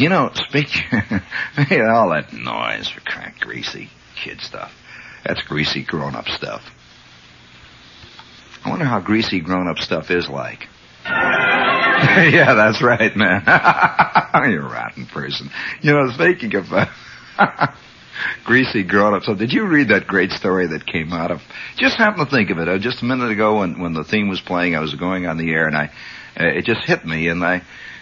You know, speak all that noise for crack greasy kid stuff. That's greasy grown up stuff. I wonder how greasy grown up stuff is like. yeah, that's right, man. You're a rotten person. You know, speaking of uh, greasy grown up stuff, did you read that great story that came out of? Just happened to think of it uh, just a minute ago when when the theme was playing. I was going on the air and I, uh, it just hit me, and I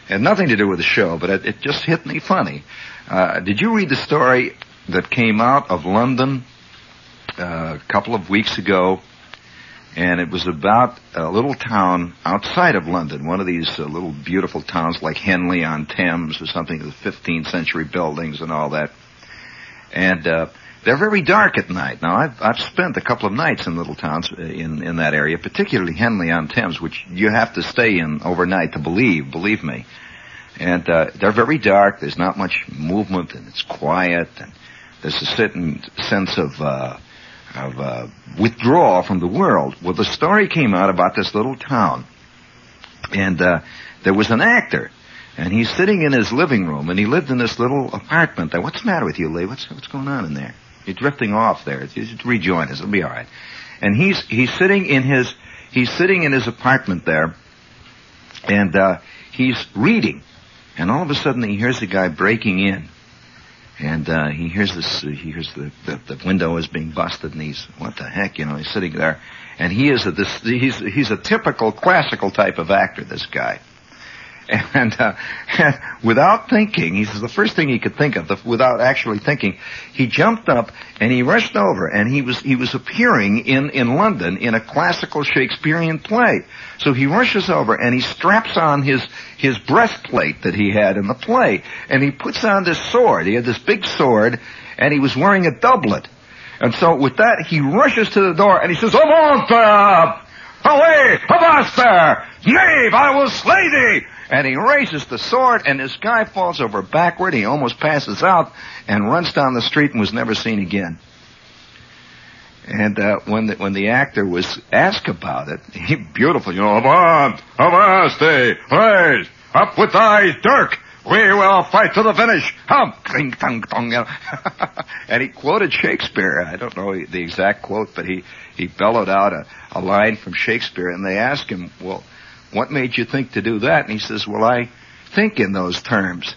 had nothing to do with the show, but it, it just hit me funny. Uh, did you read the story that came out of London uh, a couple of weeks ago? and it was about a little town outside of London, one of these uh, little beautiful towns like Henley on Thames or something, the 15th century buildings and all that. And uh, they're very dark at night. Now, I've, I've spent a couple of nights in little towns uh, in in that area, particularly Henley on Thames, which you have to stay in overnight to believe. Believe me. And uh, they're very dark. There's not much movement, and it's quiet, and there's a certain sense of uh, of uh, withdrawal from the world. Well, the story came out about this little town, and uh, there was an actor, and he's sitting in his living room, and he lived in this little apartment. There, what's the matter with you, Lee? What's what's going on in there? You're drifting off there. Just rejoin us. It'll be all right. And he's he's sitting in his he's sitting in his apartment there, and uh, he's reading, and all of a sudden he hears a guy breaking in and uh, he hears this. Uh, he hears the, the the window is being busted, and he's what the heck, you know? He's sitting there, and he is a this. He's he's a typical classical type of actor. This guy, and, uh, without thinking, he says the first thing he could think of, the, without actually thinking, he jumped up and he rushed over, and he was he was appearing in in London in a classical Shakespearean play. So he rushes over and he straps on his his breastplate that he had in the play, and he puts on this sword. He had this big sword, and he was wearing a doublet. And so with that, he rushes to the door and he says, there! Away! Avast there! Knave, I will slay thee! And he raises the sword, and this guy falls over backward. He almost passes out and runs down the street and was never seen again. And uh, when the, when the actor was asked about it, he beautiful, you know, avast, rise, up with thy dirk. We will fight to the finish. Hum, cling, tung, tung. and he quoted Shakespeare. I don't know the exact quote, but he, he bellowed out a, a line from Shakespeare. And they asked him, well, what made you think to do that? And he says, well, I think in those terms.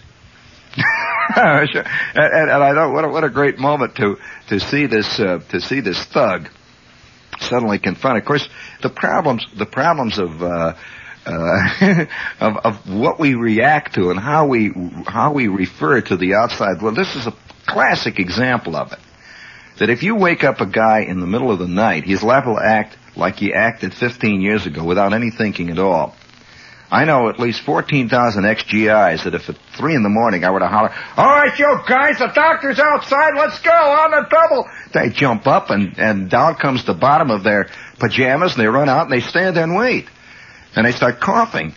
and, and, and, I know what a, what a great moment to to see this uh, to see this thug suddenly confront. Of course, the problems the problems of uh, uh, of, of what we react to and how we how we refer to the outside Well, This is a classic example of it. That if you wake up a guy in the middle of the night, he's liable to act like he acted 15 years ago without any thinking at all. I know at least 14,000 ex-GIs that if at 3 in the morning I were to holler, all right, you guys, the doctor's outside, let's go, on the double. They jump up and, and down comes the bottom of their pajamas and they run out and they stand there and wait. And they start coughing.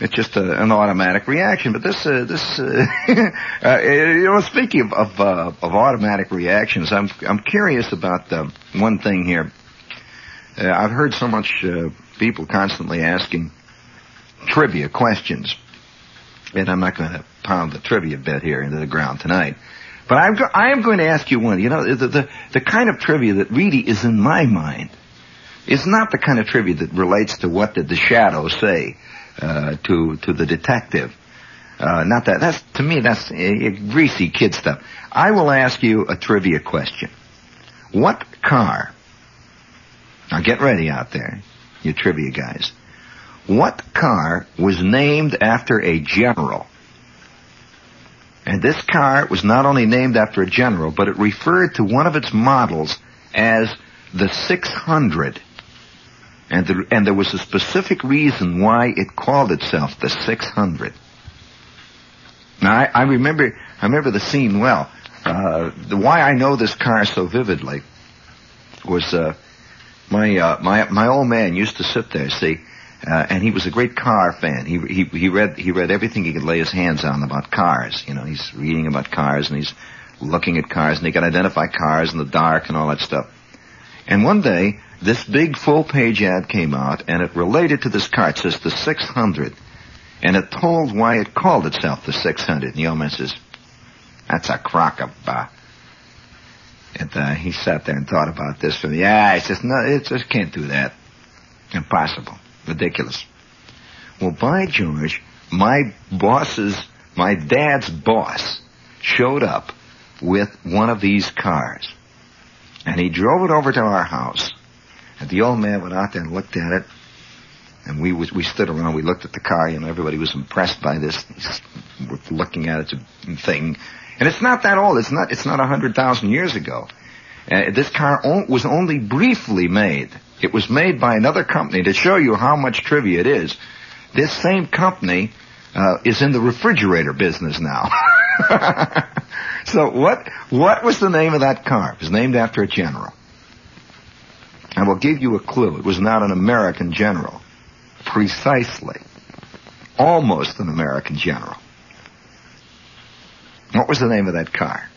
It's just a, an automatic reaction. But this, uh, this, uh, uh, you know, speaking of of, uh, of, automatic reactions, I'm I'm curious about uh, one thing here. Uh, I've heard so much people constantly asking trivia questions, and I'm not going to pound the trivia bit here into the ground tonight. But I'm go- I am going to ask you one. You know, the, the the kind of trivia that really is in my mind is not the kind of trivia that relates to what did the shadow say uh, to to the detective. Uh, not that. That's to me. That's uh, greasy kid stuff. I will ask you a trivia question. What car? Now get ready out there, you trivia guys. What car was named after a general? And this car was not only named after a general, but it referred to one of its models as the 600. And, the, and there was a specific reason why it called itself the 600. Now, I, I remember, I remember the scene well. Uh, the, why I know this car so vividly was, uh, my, uh, my, my old man used to sit there, see, uh, and he was a great car fan. He, he, he read, he read everything he could lay his hands on about cars. You know, he's reading about cars and he's looking at cars and he can identify cars in the dark and all that stuff. And one day, this big full page ad came out and it related to this car. It says the 600. And it told why it called itself the 600. And the old man says, that's a crock of, uh, and uh, he sat there and thought about this for the, yeah, he says, no, it just can't do that. Impossible. Ridiculous. Well, by George, my boss's, my dad's boss showed up with one of these cars. And he drove it over to our house. And the old man went out there and looked at it. And we was, we stood around, we looked at the car, you know, everybody was impressed by this, looking at it, thing. And it's not that old, it's not, it's not a hundred thousand years ago. Uh, this car o- was only briefly made. It was made by another company to show you how much trivia it is. This same company, uh, is in the refrigerator business now. so what, what was the name of that car? It was named after a general. I will give you a clue. It was not an American general. Precisely. Almost an American general. What was the name of that car?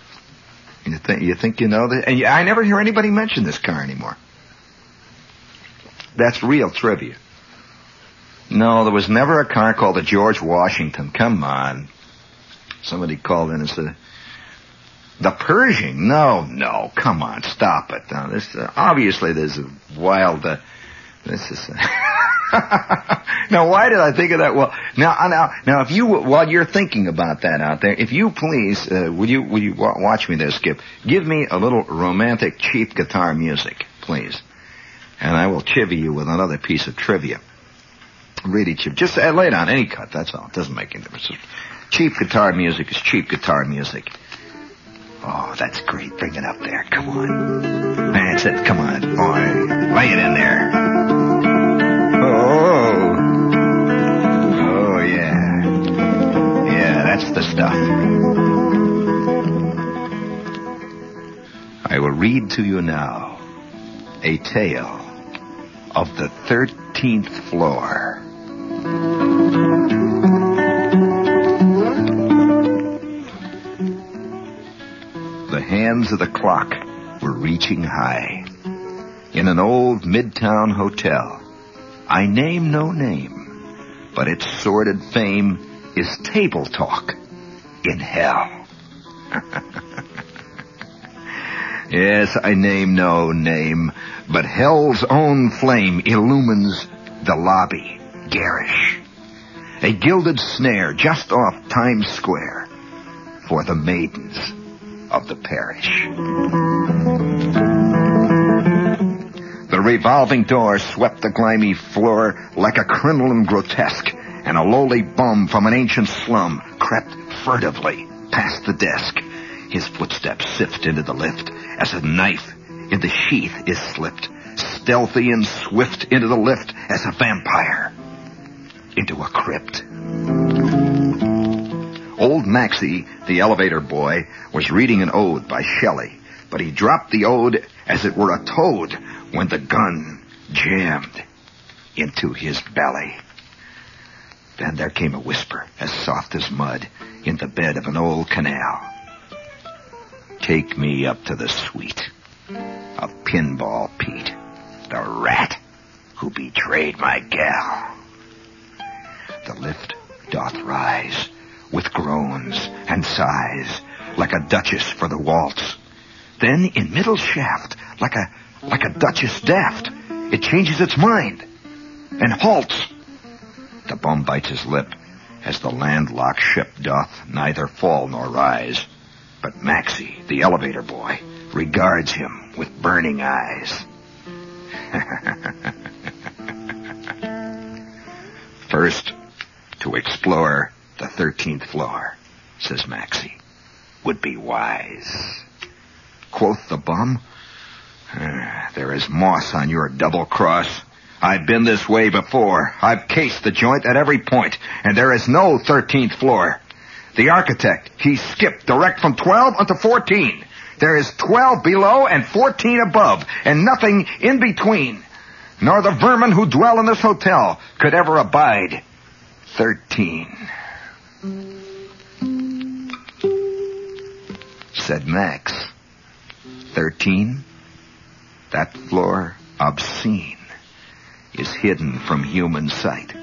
You think you think you know that? And you, I never hear anybody mention this car anymore. That's real trivia. No, there was never a car called the George Washington. Come on. Somebody called in and said, the Pershing? No, no, come on, stop it. Now, this, uh, obviously there's a wild, uh, this is, now why did I think of that? Well, now, now, now if you, while you're thinking about that out there, if you please, uh, would you, would you watch me there, Skip? Give me a little romantic cheap guitar music, please. And I will chivy you with another piece of trivia. Really cheap. Just uh, lay it on any cut, that's all. It doesn't make any difference. Cheap guitar music is cheap guitar music. Oh, that's great. Bring it up there. Come on. That's it. Come on. Oh, lay it in there. That's the stuff. I will read to you now a tale of the 13th floor. The hands of the clock were reaching high. In an old midtown hotel, I name no name, but its sordid fame is table talk in hell. yes, I name no name, but hell's own flame illumines the lobby, garish. A gilded snare just off Times Square for the maidens of the parish. The revolving door swept the grimy floor like a crinoline grotesque, and a lowly bum from an ancient slum crept furtively past the desk. His footsteps sift into the lift as a knife in the sheath is slipped, stealthy and swift into the lift as a vampire into a crypt. Old Maxie, the elevator boy, was reading an ode by Shelley, but he dropped the ode as it were a toad when the gun jammed into his belly. Then there came a whisper as soft as mud in the bed of an old canal. Take me up to the suite of Pinball Pete, the rat who betrayed my gal. The lift doth rise with groans and sighs like a duchess for the waltz. Then in middle shaft, like a, like a duchess daft, it changes its mind and halts. The bum bites his lip as the landlocked ship doth neither fall nor rise. But Maxie, the elevator boy, regards him with burning eyes. First, to explore the 13th floor, says Maxie, would be wise. Quoth the bum, "Ah, there is moss on your double cross. I've been this way before. I've cased the joint at every point, and there is no 13th floor. The architect, he skipped direct from 12 unto 14. There is 12 below and 14 above, and nothing in between. Nor the vermin who dwell in this hotel could ever abide 13. Said Max. 13? That floor, obscene, is hidden from human sight.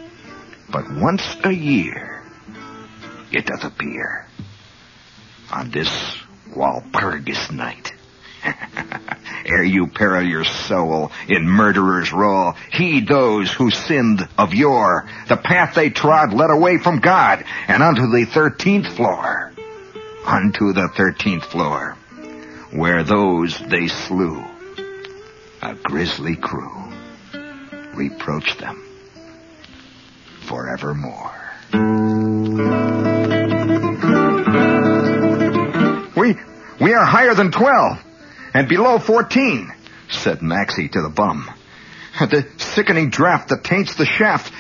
But once a year, it doth appear. On this Walpurgis night. Ere you peril your soul in murderer's roll, heed those who sinned of yore. The path they trod led away from God and unto the thirteenth floor. Unto the thirteenth floor, where those they slew, a grisly crew, reproach them forevermore. We, we are higher than twelve and below 14, said Maxie to the bum. The sickening draft that taints the shaft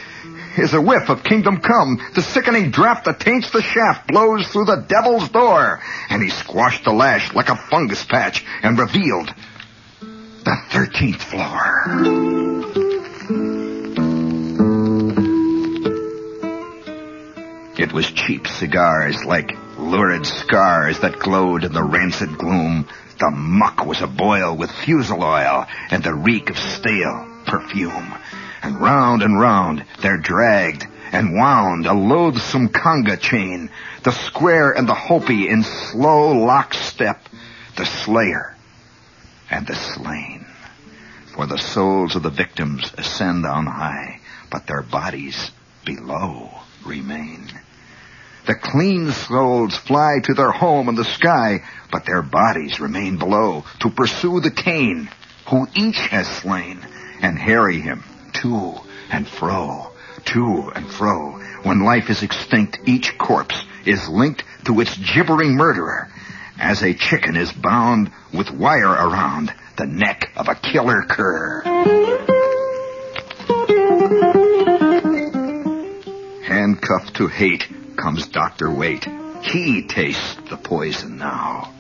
is a whiff of kingdom come. The sickening draft that taints the shaft blows through the devil's door. And he squashed the lash like a fungus patch and revealed the 13th floor. It was cheap cigars like lurid scars that glowed in the rancid gloom. The muck was aboil with fusel oil and the reek of stale perfume. And round and round there dragged and wound a loathsome conga chain, the square and the Hopi in slow lockstep, the slayer and the slain. For the souls of the victims ascend on high, but their bodies below remain. The clean souls fly to their home in the sky, but their bodies remain below to pursue the Cain, who each has slain, and harry him to and fro, to and fro. When life is extinct, each corpse is linked to its gibbering murderer, as a chicken is bound with wire around the neck of a killer cur. Handcuffed to hate, comes Dr. Waite. He tastes the poison now.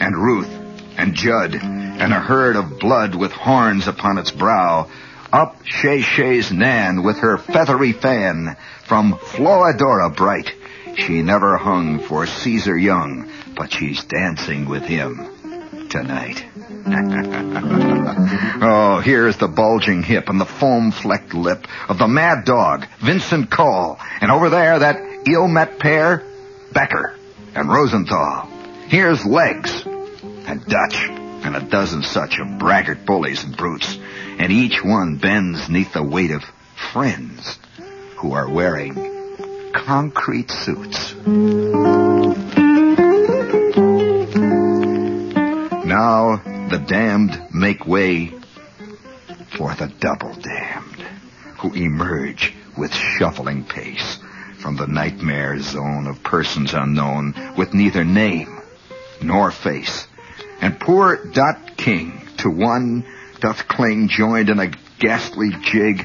And Ruth and Judd and a herd of blood with horns upon its brow. Up Shay Shay's Nan with her feathery fan from Florodora bright. She never hung for Caesar Young, but she's dancing with him tonight. oh, here's the bulging hip and the foam-flecked lip of the mad dog, Vincent Coll. And over there, that ill-met pair, Becker and Rosenthal. Here's Legs and Dutch and a dozen such of braggart bullies and brutes. And each one bends neath the weight of friends who are wearing concrete suits. Now the damned make way for the double damned who emerge with shuffling pace from the nightmare zone of persons unknown with neither name nor face. And poor Dot King to one doth cling joined in a ghastly jig,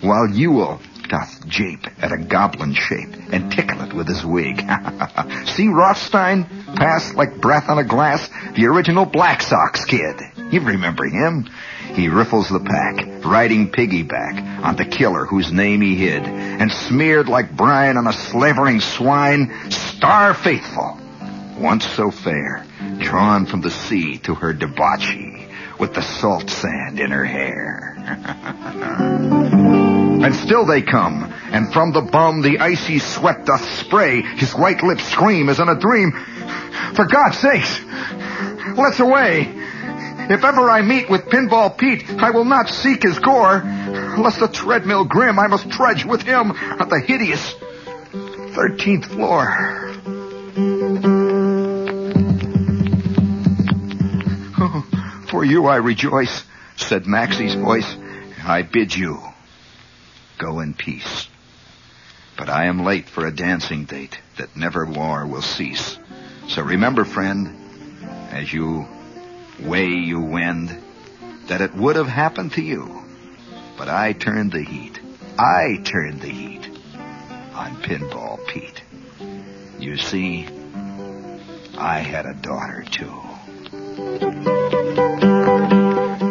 while Elwell doth jape at a goblin shape and tickle it with his wig. See Rothstein pass like breath on a glass? The original Black Sox kid. You remember him? He riffles the pack, riding piggyback on the killer whose name he hid, and smeared like brine on a slavering swine, Starr Faithfull, once so fair, drawn from the sea to her debauchee, with the salt sand in her hair. and still they come, and from the bum the icy sweat doth spray, his white lips scream as in a dream, For God's sakes, let's away! If ever I meet with Pinball Pete, I will not seek his gore. Lest the treadmill grim, I must trudge with him at the hideous thirteenth floor. Oh, for you I rejoice, said Maxie's voice. I bid you go in peace. But I am late for a dancing date that never more will cease. So remember, friend, as you way you wend, that it would have happened to you. But I turned the heat. I turned the heat on Pinball Pete. You see, I had a daughter too.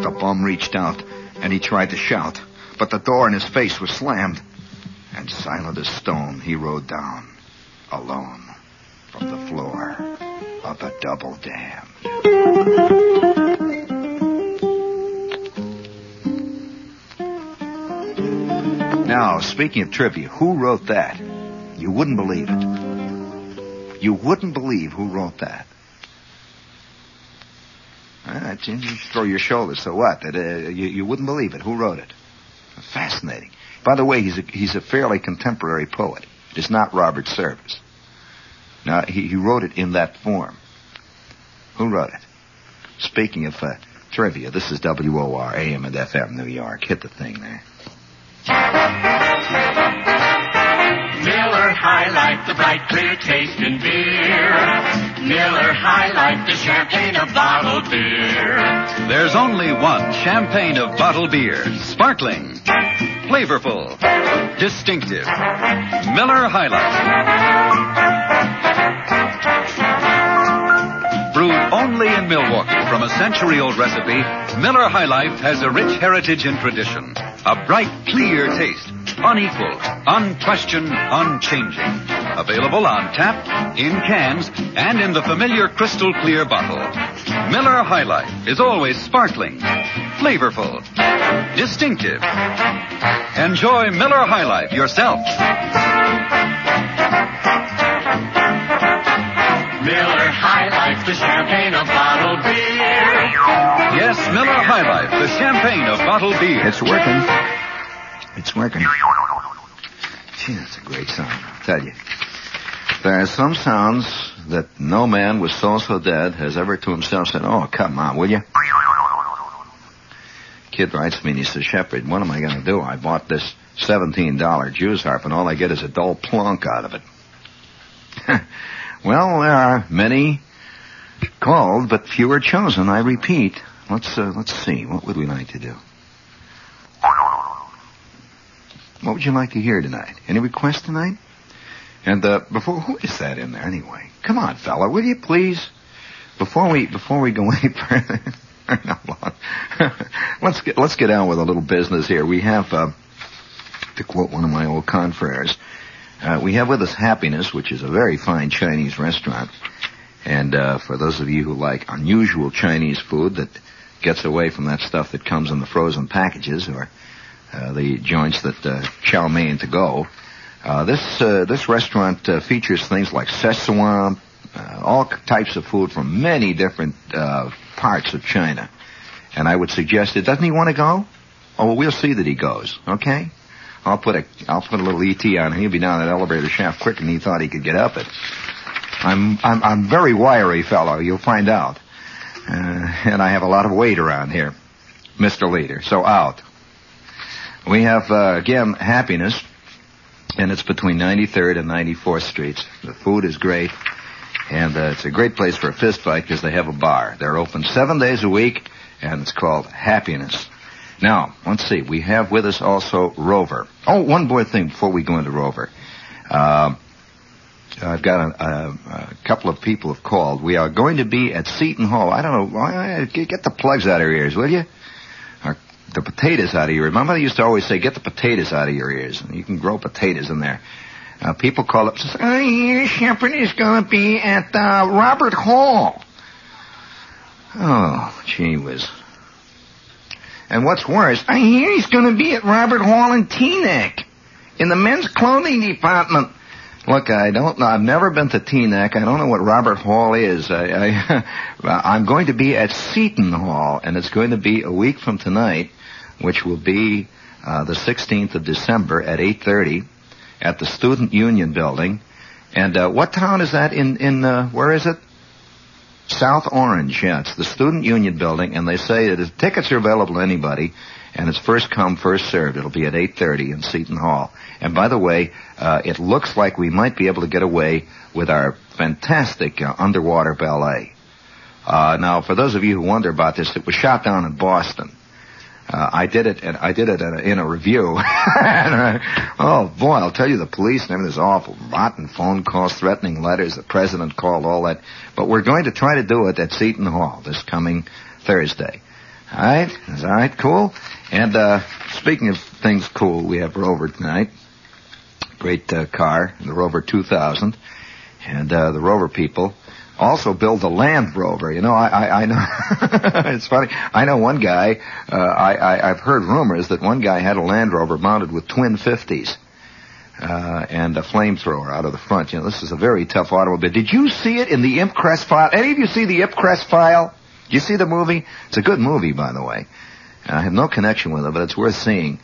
The bum reached out and he tried to shout, but the door in his face was slammed. And silent as stone, he rode down, alone, from the floor of the double damned. Now, speaking of trivia, who wrote that? You wouldn't believe it. You wouldn't believe who wrote that. Uh, you throw your shoulders. So what? That, uh, you, you wouldn't believe it. Who wrote it? Fascinating. By the way, he's a, he's a fairly contemporary poet. It's not Robert Service. Now, he, he wrote it in that form. Who wrote it? Speaking of uh, trivia, this is WOR AM and FM New York. Hit the thing there. Miller High Life, the bright, clear taste in beer. Miller High Life, the champagne of bottled beer. There's only one champagne of bottled beer. Sparkling. Flavorful. Distinctive. Miller High Life. Brewed only in Milwaukee from a century-old recipe, Miller High Life has a rich heritage and tradition. A bright, clear taste. Unequaled, unquestioned, unchanging. Available on tap, in cans, and in the familiar crystal clear bottle. Miller High Life is always sparkling, flavorful, distinctive. Enjoy Miller High Life yourself. Miller High Life, the champagne of bottled beer. Yes, Miller High Life, the champagne of bottled beer. It's working. It's working. Gee, that's a great song, I'll tell you. There are some sounds that no man with soul so dead has ever to himself said, oh, come on, will you? Kid writes me and he says, Shepherd, what am I going to do? I bought this $17 Jew's harp and all I get is a dull plunk out of it. well, there are many called, but fewer chosen, I repeat. Let's, uh, let's see. What would we like to do? What would you like to hear tonight? Any requests tonight? And uh, before, who is that in there anyway? Come on, fella, will you please? Before we before we go any further, let's get let's get on with a little business here. We have, uh, to quote one of my old confreres, uh, we have with us Happiness, which is a very fine Chinese restaurant. And uh, for those of you who like unusual Chinese food that gets away from that stuff that comes in the frozen packages or uh, the joints that uh, chow mein to go. Uh, this uh, this restaurant uh, features things like Szechuan, uh, all types of food from many different uh, parts of China. And I would suggest it. Doesn't he want to go? Oh, well, we'll see that he goes. Okay. I'll put a I'll put a little ET on. him. He'll be down that elevator shaft quicker than he thought he could get up it. I'm I'm I'm very wiry fellow. You'll find out. Uh, and I have a lot of weight around here, Mr. Leader. So out. We have, uh, again, happiness, and it's between 93rd and 94th Streets. The food is great, and uh, it's a great place for a fist fight because they have a bar. They're open seven days a week, and it's called Happiness. Now, let's see. We have with us also Rover. Oh, one more thing before we go into Rover. Uh, I've got a, a, couple of people have called. We are going to be at Seton Hall. I don't know. Get the plugs out of your ears, will you? the potatoes out of your ears. My mother used to always say, get the potatoes out of your ears. You can grow potatoes in there. Uh, people call up and say, oh, your shepherd is going to be at uh, Robert Hall. Oh, gee whiz. And what's worse, I hear he's going to be at Robert Hall in Teaneck, in the men's clothing department. Look, I don't know. I've never been to Teaneck. I don't know what Robert Hall is. I, I, I'm going to be at Seton Hall, and it's going to be a week from tonight which will be uh, the 16th of December at 8:30 at the Student Union Building. And uh, what town is that in in uh, where is it? South Orange. Yeah, it's the Student Union Building, and they say that tickets are available to anybody, and it's first come first served. It'll be at 8:30 in Seton Hall. And by the way, uh, it looks like we might be able to get away with our fantastic uh, underwater ballet. Uh, now, for those of you who wonder about this, it was shot down in Boston. Uh, I did it, and I did it in a, in a review. and, uh, oh boy, I'll tell you, the police and everything is awful. Rotten phone calls, threatening letters. The president called, all that. But we're going to try to do it at Seton Hall this coming Thursday. All right, all right, cool. And uh, speaking of things cool, we have Rover tonight. Great uh, car, the Rover 2000, and uh, the Rover people also build a Land Rover. You know, I, I, I know, it's funny. I know one guy, uh, I, I, I've heard rumors that one guy had a Land Rover mounted with twin 50s. Uh, and a flamethrower out of the front. You know, this is a very tough automobile. Did you see it in the Ipcress file? Any of you see the Ipcress file? Did you see the movie? It's a good movie, by the way. I have no connection with it, but it's worth seeing.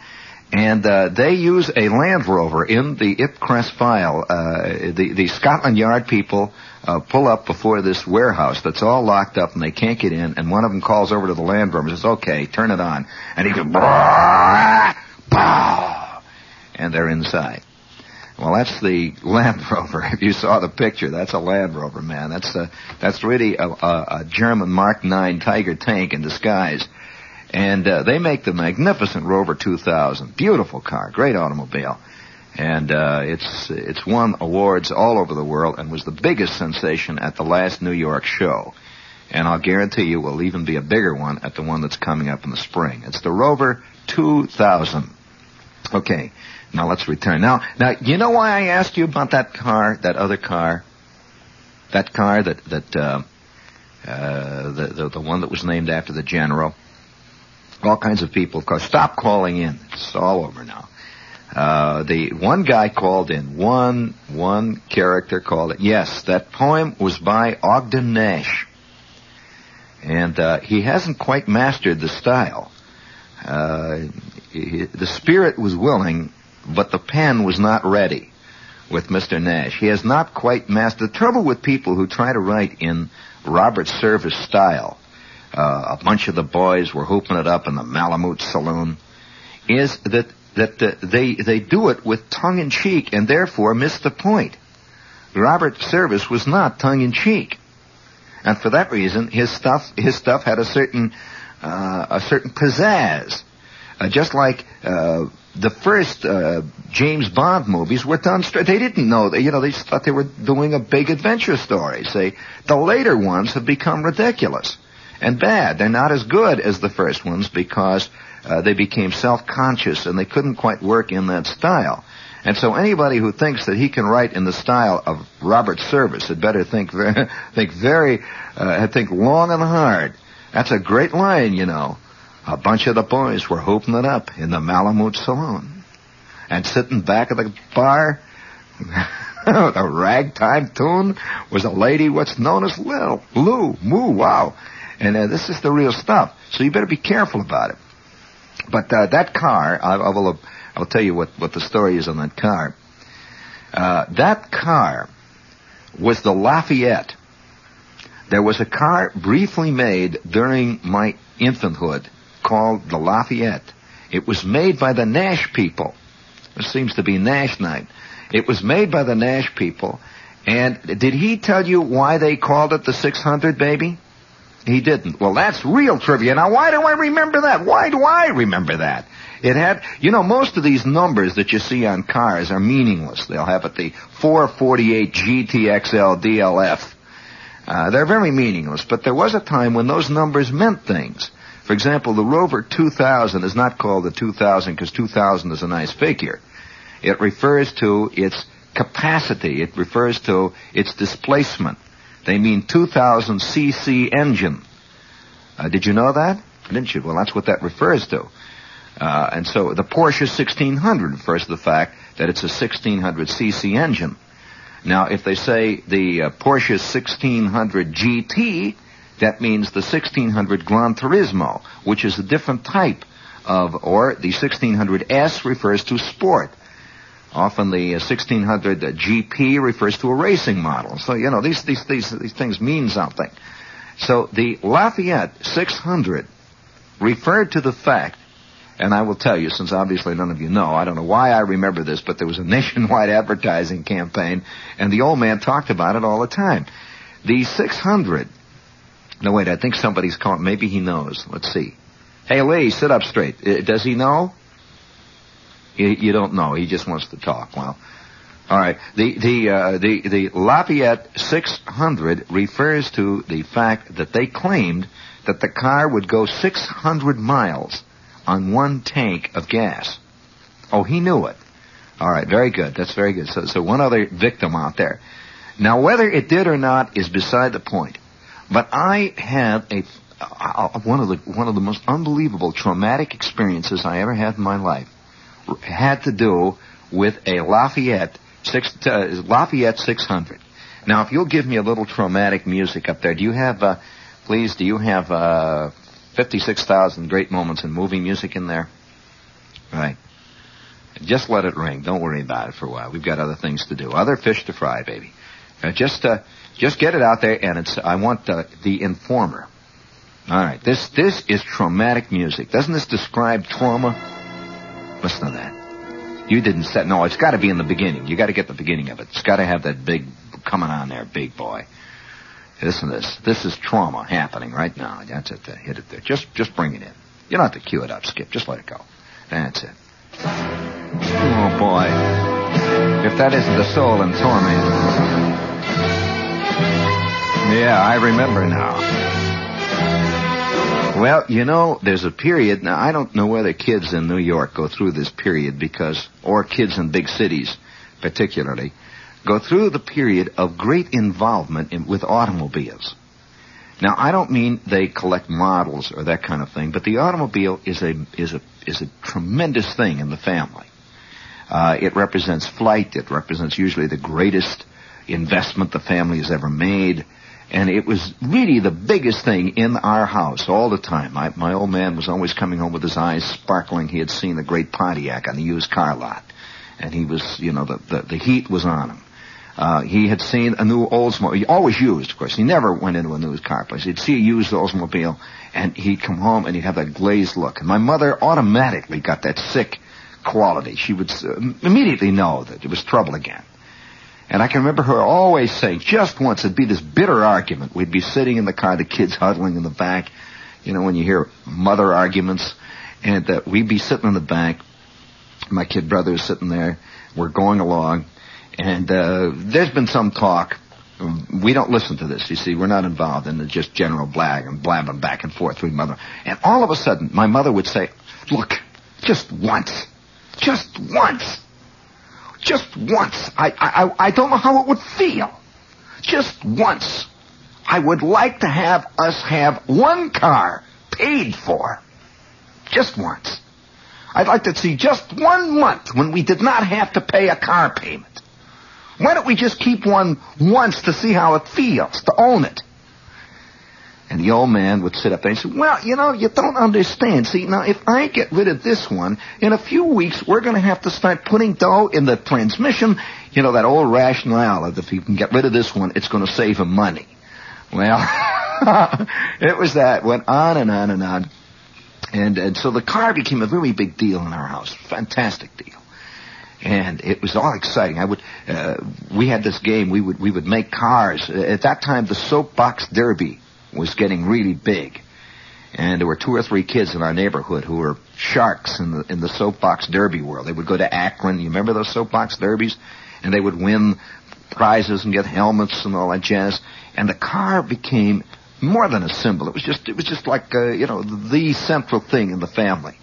And uh, they use a Land Rover in the Ipcress file. Uh, the the Scotland Yard people uh, pull up before this warehouse that's all locked up and they can't get in. And one of them calls over to the Land Rover and says, "Okay, turn it on." And he goes, "Bah!" and they're inside. Well, that's the Land Rover. If you saw the picture, that's a Land Rover, man. That's a, that's really a, a, a German Mark 9 Tiger tank in disguise. And uh, they make the magnificent Rover 2000. Beautiful car, great automobile. And uh, it's it's won awards all over the world and was the biggest sensation at the last New York show. And I'll guarantee you will even be a bigger one at the one that's coming up in the spring. It's the Rover 2000. Okay, now let's return. Now, now you know why I asked you about that car, that other car, that car that that uh, uh, the, the the one that was named after the general all kinds of people, of course, stop calling in. It's all over now. Uh, the one guy called in. One one character called it. Yes, that poem was by Ogden Nash, and uh, he hasn't quite mastered the style. Uh, he, the spirit was willing, but the pen was not ready with Mr. Nash. He has not quite mastered. The trouble with people who try to write in Robert Service style uh, a bunch of the boys were hooping it up in the Malamute Saloon, is that that uh, they they do it with tongue in cheek and therefore miss the point. Robert Service was not tongue in cheek, and for that reason, his stuff his stuff had a certain uh, a certain pizzazz, uh, just like. The first uh, James Bond movies were done straight. They didn't know that, you know, they thought they were doing a big adventure story. Say, the later ones have become ridiculous and bad. They're not as good as the first ones because uh, they became self-conscious and they couldn't quite work in that style. And so anybody who thinks that he can write in the style of Robert Service had better think very, think very, uh, think long and hard. That's a great line, you know. A bunch of the boys were hooping it up in the Malamute Saloon. And sitting back at the bar, the ragtime tune was a lady what's known as Lil, Lou, Moo, wow. And uh, this is the real stuff. So you better be careful about it. But uh, that car, I, I will, I'll tell you what, what the story is on that car. Uh, that car was the Lafayette. There was a car briefly made during my infanthood called the Lafayette. It was made by the Nash people. It seems to be Nash night. It was made by the Nash people. And did he tell you why they called it the 600, baby? He didn't. Well, that's real trivia. Now, why do I remember that? Why do I remember that? It had, you know, most of these numbers that you see on cars are meaningless. They'll have it the 448 GTXL DLF. Uh, they're very meaningless, but there was a time when those numbers meant things. For example, the Rover 2000 is not called the 2000 because 2000 is a nice figure. It refers to its capacity. It refers to its displacement. They mean 2000 cc engine. Uh, did you know that? Didn't you? Well, that's what that refers to. Uh, and so the Porsche 1600 refers to the fact that it's a 1600 cc engine. Now, if they say the uh, Porsche 1600 GT, that means the 1600 Gran Turismo, which is a different type of, or the 1600S refers to sport. Often the 1600 GP refers to a racing model. So, you know, these, these, these, these things mean something. So the Lafayette 600 referred to the fact, and I will tell you, since obviously none of you know, I don't know why I remember this, but there was a nationwide advertising campaign, and the old man talked about it all the time. The 600, no wait, I think somebody's calling, maybe he knows. Let's see. Hey Lee, sit up straight. Uh, does he know? You, you don't know. He just wants to talk. Well, all right. The the uh, the the Lafayette 600 refers to the fact that they claimed that the car would go 600 miles on one tank of gas. Oh, he knew it. All right, very good. That's very good. So, so one other victim out there. Now, whether it did or not is beside the point. But I had a uh, one of the one of the most unbelievable traumatic experiences I ever had in my life had to do with a Lafayette six uh, Lafayette 600. Now, if you'll give me a little traumatic music up there, do you have, uh, please, do you have uh, 56,000 great moments in movie music in there? Right. Just let it ring. Don't worry about it for a while. We've got other things to do. Other fish to fry, baby. Uh, just, uh, just get it out there, and it's. I want uh, the informer. All right. This, this is traumatic music. Doesn't this describe trauma? Listen to that. You didn't set. No, it's got to be in the beginning. You got to get the beginning of it. It's got to have that big coming on there, big boy. Listen to this. This is trauma happening right now. That's it. Hit it there. Just, just bring it in. You don't have to cue it up, Skip. Just let it go. That's it. Oh boy. If that isn't the soul in torment. Yeah, I remember now. Well, you know, there's a period, now I don't know whether kids in New York go through this period because, or kids in big cities particularly, go through the period of great involvement in, with automobiles. Now, I don't mean they collect models or that kind of thing, but the automobile is a is a is a tremendous thing in the family. Uh, it represents flight. It represents usually the greatest investment the family has ever made. And it was really the biggest thing in our house all the time. My, my old man was always coming home with his eyes sparkling. He had seen the great Pontiac on the used car lot. And he was, you know, the, the, the heat was on him. Uh, he had seen a new Oldsmobile. He always used, of course. He never went into a new car place. He'd see a used Oldsmobile, and he'd come home and he'd have that glazed look. And my mother automatically got that sick quality. She would uh, immediately know that it was trouble again. And I can remember her always saying, just once, it'd be this bitter argument. We'd be sitting in the car, the kids huddling in the back. You know, when you hear mother arguments, and that we'd be sitting in the back. My kid brother is sitting there. We're going along and uh, there's been some talk. We don't listen to this. You see, we're not involved in the just general blag and blabbing back and forth with mother. And all of a sudden, my mother would say, "Look, just once, just once, just once. I I I don't know how it would feel. Just once, I would like to have us have one car paid for, just once." I'd like to see just one month when we did not have to pay a car payment. Why don't we just keep one once to see how it feels, to own it? And the old man would sit up there and say, well, you know, you don't understand. See, now if I get rid of this one, in a few weeks we're going to have to start putting dough in the transmission. You know, that old rationale of if you can get rid of this one, it's going to save him money. Well, it was that. Went on and on and on. And, and so the car became a very big deal in our house. Fantastic deal and it was all exciting. I would, uh, we had this game. We would we would make cars. At that time, the soapbox derby was getting really big, and there were two or three kids in our neighborhood who were sharks in the in the soapbox derby world. They would go to Akron. You remember those soapbox derbies? And they would win prizes and get helmets and all that jazz. And the car became more than a symbol. It was just it was just like uh, you know the central thing in the family.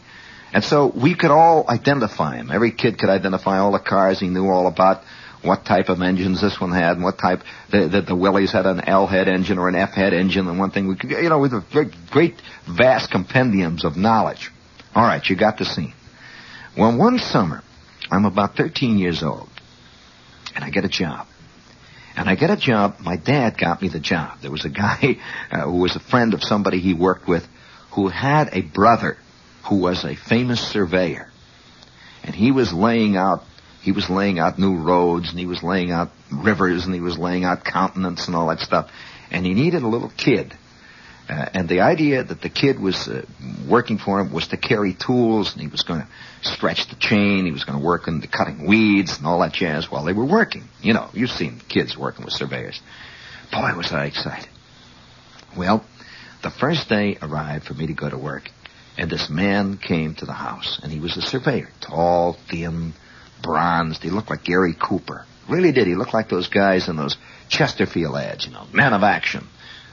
And so we could all identify him. Every kid could identify all the cars. He knew all about what type of engines this one had and what type that the, the Willys had an L head engine or an F head engine and one thing we could you know with a great, vast compendiums of knowledge. All right, you got the scene. Well, one summer, I'm about 13 years old, and I get a job. And I get a job. My dad got me the job. There was a guy uh, who was a friend of somebody he worked with who had a brother who was a famous surveyor. And he was laying out, he was laying out new roads and he was laying out rivers and he was laying out continents and all that stuff. And he needed a little kid. Uh, and the idea that the kid was uh, working for him was to carry tools and he was going to stretch the chain, he was going to work in the cutting weeds and all that jazz while they were working. You know, you've seen kids working with surveyors. Boy, was I excited. Well, the first day arrived for me to go to work and this man came to the house, and he was a surveyor. Tall, thin, bronzed. He looked like Gary Cooper. Really did. He looked like those guys in those Chesterfield ads, you know, men of action.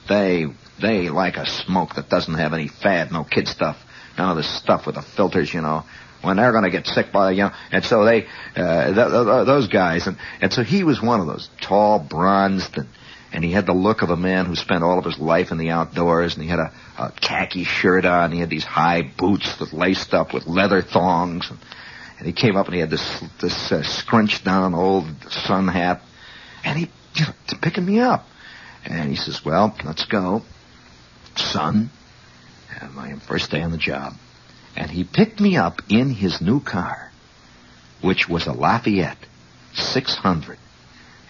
They, they like a smoke that doesn't have any fad, no kid stuff. None of this stuff with the filters, you know. when they're going to get sick by, you know, and so they, uh, th- th- those guys, and, and so he was one of those tall, bronzed, and, and he had the look of a man who spent all of his life in the outdoors, and he had a, a khaki shirt on, he had these high boots that laced up with leather thongs, and, and he came up and he had this, this uh, scrunched down old sun hat, and he, you know, picking me up. And he says, well, let's go. Son, uh, my first day on the job. And he picked me up in his new car, which was a Lafayette 600.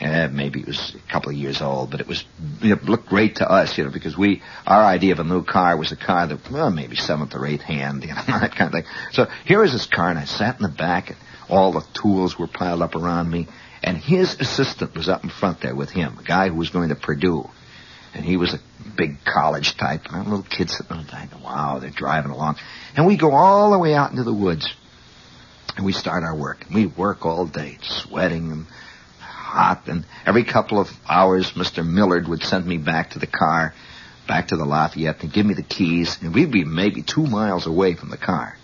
Uh, maybe it was a couple of years old, but it was it looked great to us, you know, because we our idea of a new car was a car that well maybe seventh or eighth hand, you know, that kind of thing. So here was this car, and I sat in the back, and all the tools were piled up around me, and his assistant was up in front there with him, a guy who was going to Purdue. And he was a big college type. And a little kid sitting on the back. Wow, they're driving along. And we go all the way out into the woods. And we start our work. and We work all day, sweating and hot. And every couple of hours, Mr. Millard would send me back to the car, back to the Lafayette, and give me the keys. And we'd be maybe two miles away from the car.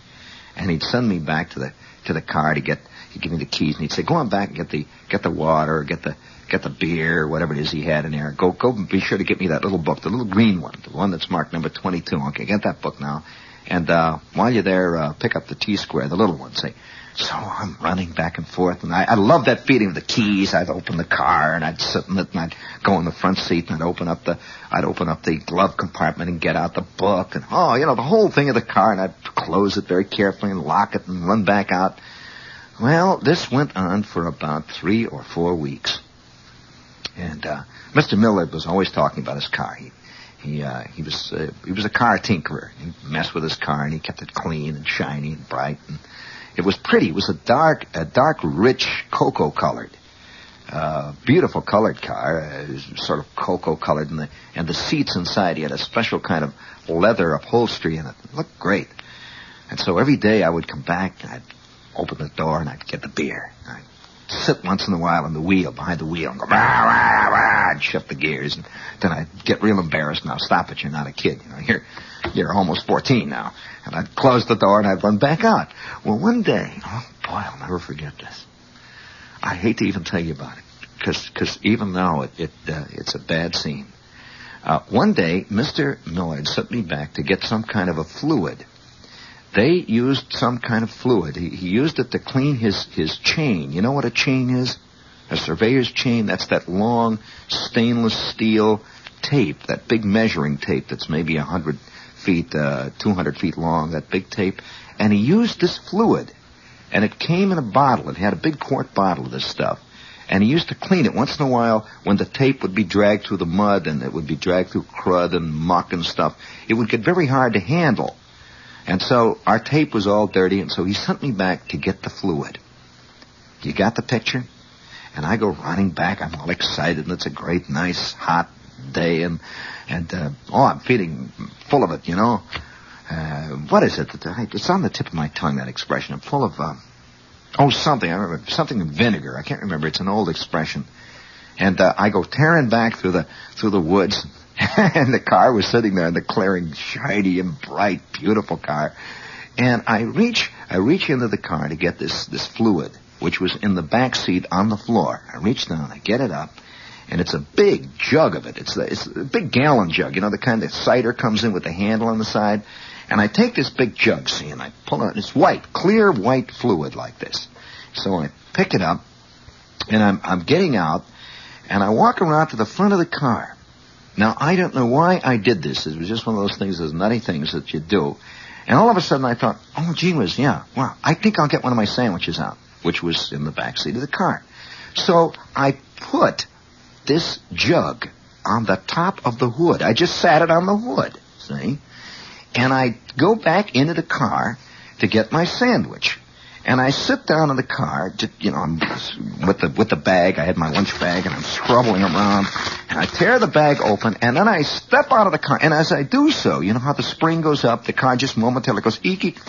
And he'd send me back to the to the car to get he'd give me the keys and he'd say, Go on back and get the get the water, get the get the beer, whatever it is he had in there. Go go be sure to get me that little book, the little green one, the one that's marked number twenty two. Okay, get that book now. And uh while you're there, uh pick up the T square, the little one, say. So I'm running back and forth, and I, I love that feeling of the keys. I'd open the car, and I'd sit in it, and I'd go in the front seat, and I'd open up the, I'd open up the glove compartment and get out the book, and oh, you know, the whole thing of the car, and I'd close it very carefully and lock it and run back out. Well, this went on for about three or four weeks. And uh, Mr. Millard was always talking about his car. He he uh, he was uh, he was a car tinkerer. He messed with his car and he kept it clean and shiny and bright and it was pretty. It was a dark a dark rich cocoa colored. Uh, beautiful colored car, uh, sort of cocoa colored, and the and the seats inside he had a special kind of leather upholstery in it. It looked great. And so every day I would come back and I'd open the door and I'd get the beer. I'd sit once in a while on the wheel, behind the wheel, and go, rah, rah, rah, and shift the gears. And then I'd get real embarrassed. Now, stop it. You're not a kid. You know, you're, you're almost 14 now. And I'd close the door and I'd run back out. Well, one day, oh boy, I'll never forget this. I hate to even tell you about it. Cause, cause even though it, it, uh, it's a bad scene. Uh, one day, Mr. Millard sent me back to get some kind of a fluid they used some kind of fluid. He, he used it to clean his, his chain. You know what a chain is? A surveyor's chain, that's that long stainless steel tape, that big measuring tape that's maybe 100 feet, uh, 200 feet long, that big tape. And he used this fluid. And it came in a bottle. It had a big quart bottle of this stuff. And he used to clean it once in a while when the tape would be dragged through the mud and it would be dragged through crud and muck and stuff. It would get very hard to handle. And so our tape was all dirty, and so he sent me back to get the fluid. You got the picture? And I go running back. I'm all excited, and it's a great, nice, hot day, and and uh, oh, I'm feeling full of it, you know. Uh, what is it? That I, It's on the tip of my tongue. That expression. I'm full of uh, oh something. I remember something in vinegar. I can't remember. It's an old expression. And uh, I go tearing back through the through the woods and the car was sitting there in the clearing, shiny and bright, beautiful car. And I reach, I reach into the car to get this, this fluid, which was in the back seat on the floor. I reach down, I get it up, and it's a big jug of it. It's, the, it's a big gallon jug, you know, the kind that cider comes in with the handle on the side. And I take this big jug, see, and I pull it. It's white, clear white fluid like this. So I pick it up, and I'm, I'm getting out, and I walk around to the front of the car. Now, I don't know why I did this. It was just one of those things, those nutty things that you do. And all of a sudden I thought, oh, gee whiz, yeah, well, I think I'll get one of my sandwiches out, which was in the back seat of the car. So I put this jug on the top of the hood. I just sat it on the hood, see? And I go back into the car to get my sandwich. And I sit down in the car, just, you know, I'm with the with the bag. I had my lunch bag, and I'm scrubbing around. And I tear the bag open, and then I step out of the car. And as I do so, you know how the spring goes up, the car just momentarily goes eek eek.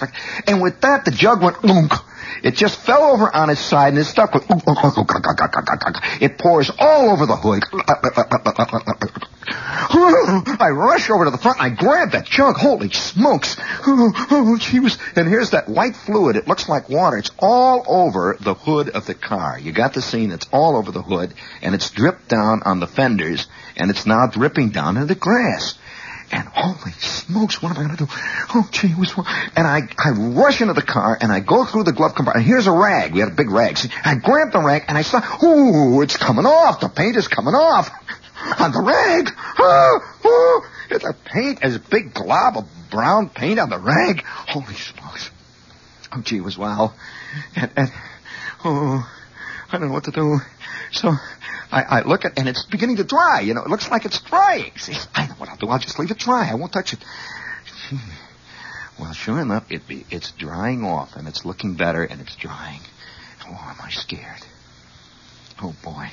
And with that, the jug went oonk. It just fell over on its side, and it stuck with. It pours all over the hood. I rush over to the front and I grab that jug. Holy smokes. Oh, gee whiz. And here's that white fluid. It looks like water. It's all over the hood of the car. You got the scene. It's all over the hood and it's dripped down on the fenders and it's now dripping down into the grass. And holy smokes, what am I going to do? Oh, gee whiz. And I, I rush into the car and I go through the glove compartment. And here's a rag. We had a big rag. See, I grab the rag and I saw, ooh, it's coming off. The paint is coming off. On the rag. Oh, oh, a paint, is a big glob of brown paint on the rag. Holy smokes. Oh, gee whiz, wow. And, and, oh, I don't know what to do. So I, I look at, and it's beginning to dry. You know, it looks like it's drying. See, I know what I'll do. I'll just leave it dry. I won't touch it. Hmm. Well, sure enough, it be, it's drying off, and it's looking better, and it's drying. Oh, am I scared? Oh boy,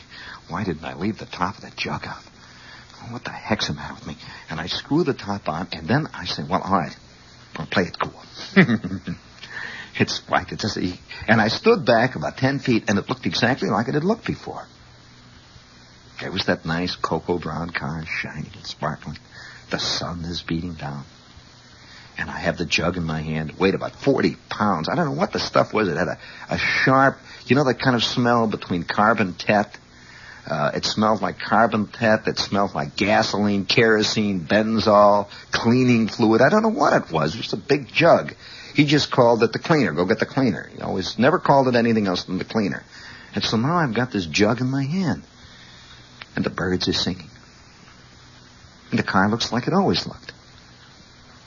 why didn't I leave the top of the jug? Oh, what the heck's the matter with me? And I screw the top on, and then I say, well, all right, I'll play it cool. it's like it's just, and I stood back about ten feet, and it looked exactly like it had looked before. There was that nice cocoa brown car, shining and sparkling. The sun is beating down. And I have the jug in my hand. It weighed about 40 pounds. I don't know what the stuff was. It had a, a sharp, you know, that kind of smell between carbon tet. Uh, it smelled like carbon tet. It smelled like gasoline, kerosene, benzol, cleaning fluid. I don't know what it was. It was a big jug. He just called it the cleaner. Go get the cleaner. He always never called it anything else than the cleaner. And so now I've got this jug in my hand and the birds are singing. And the car looks like it always looked.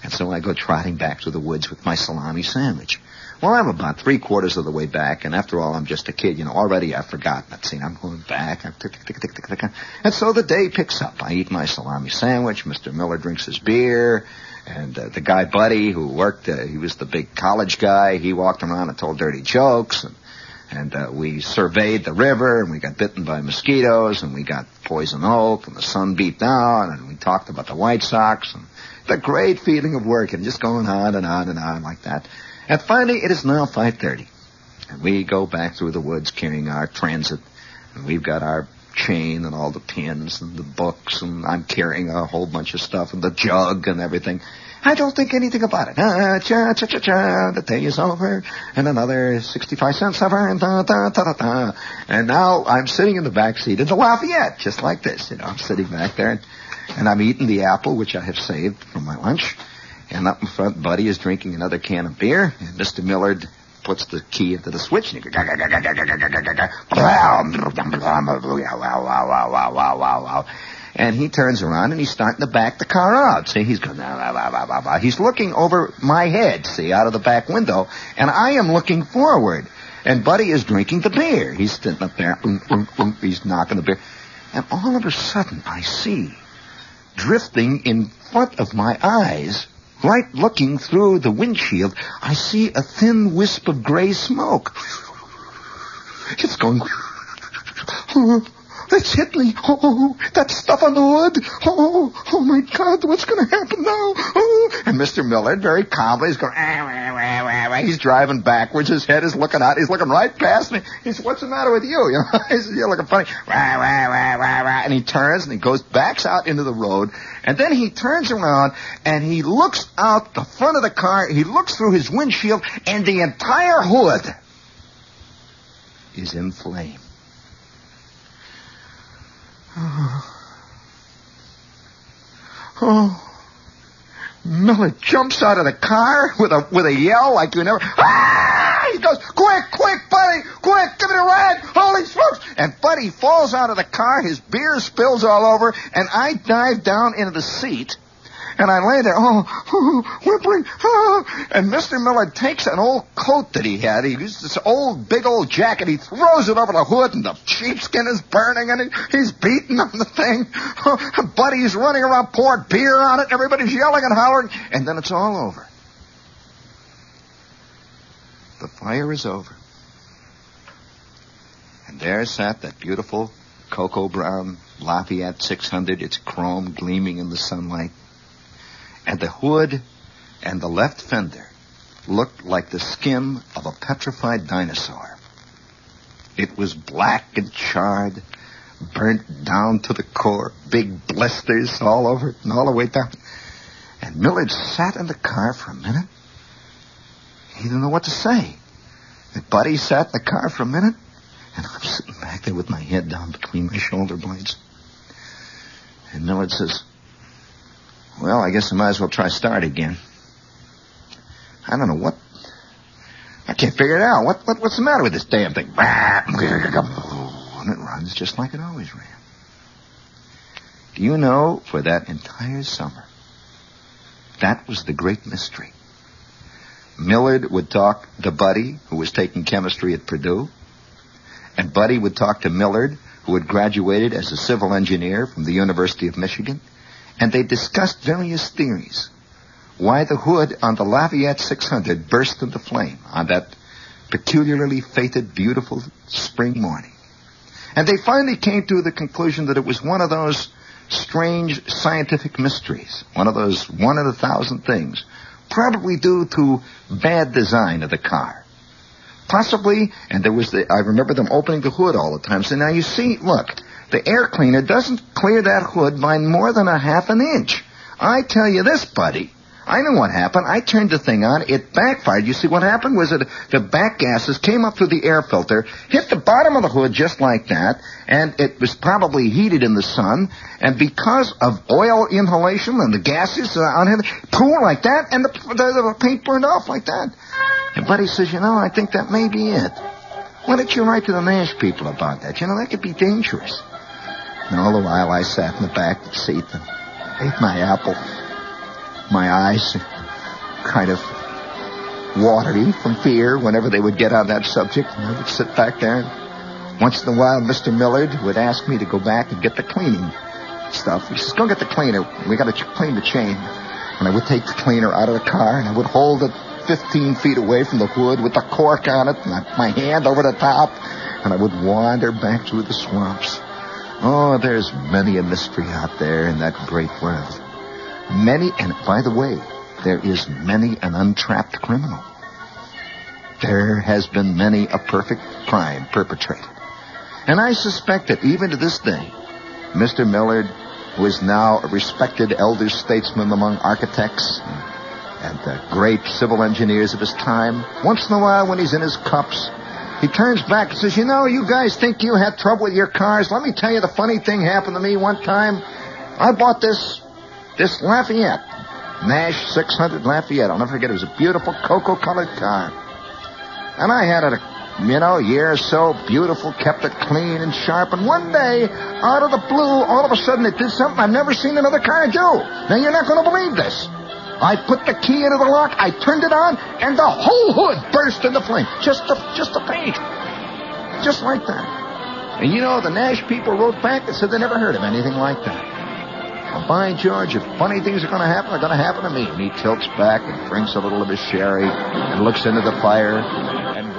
And so I go trotting back to the woods with my salami sandwich. Well, I'm about three quarters of the way back, and after all, I'm just a kid. You know, already I've forgotten it. See, I'm going back. And so the day picks up. I eat my salami sandwich. Mr. Miller drinks his beer. And uh, the guy Buddy, who worked, uh, he was the big college guy. He walked around and told dirty jokes. And and uh, we surveyed the river, and we got bitten by mosquitoes, and we got poison oak, and the sun beat down, and we talked about the White Sox, and the great feeling of work, and just going on and on and on like that. And finally, it is now 5.30, and we go back through the woods carrying our transit, and we've got our chain and all the pins and the books, and I'm carrying a whole bunch of stuff, and the jug and everything. I don't think anything about it. Ah, cha, cha, cha, cha, the day is over, and another 65 cents over, and da, da, da, da. And now I'm sitting in the back seat of the Lafayette, just like this, you know, I'm sitting back there, and, and I'm eating the apple, which I have saved from my lunch, and up in front, Buddy is drinking another can of beer, and Mr. Millard puts the key into the switch, and he goes, and he turns around and he's starting to back the car out. See, he's going, blah, blah, blah, blah, he's looking over my head, see, out of the back window, and I am looking forward. And Buddy is drinking the beer. He's sitting up there, um, um, um, he's knocking the beer. And all of a sudden, I see, drifting in front of my eyes, right looking through the windshield, I see a thin wisp of gray smoke. It's going. That's hit me. Oh, that stuff on the wood. Oh, oh my God, what's going to happen now? Oh. And Mr. Millard, very calmly, is going, ah, wah, wah, wah, he's driving backwards. His head is looking out. He's looking right past me. He said, what's the matter with you? You know, he's, you're looking funny. Wah, wah, wah, wah, wah. And he turns and he goes, backs out into the road. And then he turns around and he looks out the front of the car. He looks through his windshield and the entire hood is in flames. Oh. oh. Miller jumps out of the car with a with a yell like you never. Ah! He goes, "Quick, quick, Buddy, quick, give me a ride! Holy smokes!" And Buddy falls out of the car. His beer spills all over, and I dive down into the seat and I lay there, oh, whimpering, oh. And Mr. Miller takes an old coat that he had. He used this old, big old jacket. He throws it over the hood, and the sheepskin is burning, and he's beating on the thing. Buddy's running around pouring beer on it, and everybody's yelling and hollering, and then it's all over. The fire is over. And there sat that beautiful cocoa brown Lafayette 600, its chrome gleaming in the sunlight and the hood and the left fender looked like the skin of a petrified dinosaur. It was black and charred, burnt down to the core, big blisters all over it and all the way down. And Millard sat in the car for a minute. He didn't know what to say. And Buddy sat in the car for a minute, and I'm sitting back there with my head down between my shoulder blades. And Millard says, Well, I guess I might as well try start again. I don't know what. I can't figure it out. What, what what's the matter with this damn thing? And it runs just like it always ran. Do you know, for that entire summer, that was the great mystery. Millard would talk to Buddy, who was taking chemistry at Purdue, and Buddy would talk to Millard, who had graduated as a civil engineer from the University of Michigan, and they discussed various theories. Why the hood on the Lafayette 600 burst into flame on that peculiarly fated, beautiful spring morning. And they finally came to the conclusion that it was one of those strange scientific mysteries, one of those one in a thousand things, probably due to bad design of the car. Possibly, and there was the, I remember them opening the hood all the time, saying, now you see, look, the air cleaner doesn't clear that hood by more than a half an inch. I tell you this, buddy, I know what happened. I turned the thing on. It backfired. You see, what happened was that the back gases came up through the air filter, hit the bottom of the hood just like that, and it was probably heated in the sun. And because of oil inhalation and the gases uh, on it, pool like that, and the, the, the paint burned off like that. And Buddy says, you know, I think that may be it. Why don't you write to the Nash people about that? You know, that could be dangerous. And all the while I sat in the back seat and ate my apple my eyes kind of watery from fear whenever they would get on that subject. And I would sit back there. And once in a while, Mr. Millard would ask me to go back and get the cleaning stuff. He says, go get the cleaner. We got to clean the chain. And I would take the cleaner out of the car and I would hold it 15 feet away from the hood with the cork on it and my hand over the top. And I would wander back through the swamps. Oh, there's many a mystery out there in that great world. Many, and by the way, there is many an untrapped criminal. There has been many a perfect crime perpetrated. And I suspect that even to this day, Mr. Millard, who is now a respected elder statesman among architects and the great civil engineers of his time, once in a while when he's in his cups, he turns back and says, you know, you guys think you had trouble with your cars. Let me tell you the funny thing happened to me one time. I bought this this Lafayette, Nash 600 Lafayette. I'll never forget. It was a beautiful cocoa-colored car. And I had it, a, you know, year or so, beautiful, kept it clean and sharp. And one day, out of the blue, all of a sudden it did something I've never seen another car do. Now, you're not going to believe this. I put the key into the lock, I turned it on, and the whole hood burst into flame. Just the, just the paint. Just like that. And you know, the Nash people wrote back and said they never heard of anything like that. Well, by George, if funny things are going to happen, they're going to happen to me. And he tilts back and drinks a little of his sherry and looks into the fire. And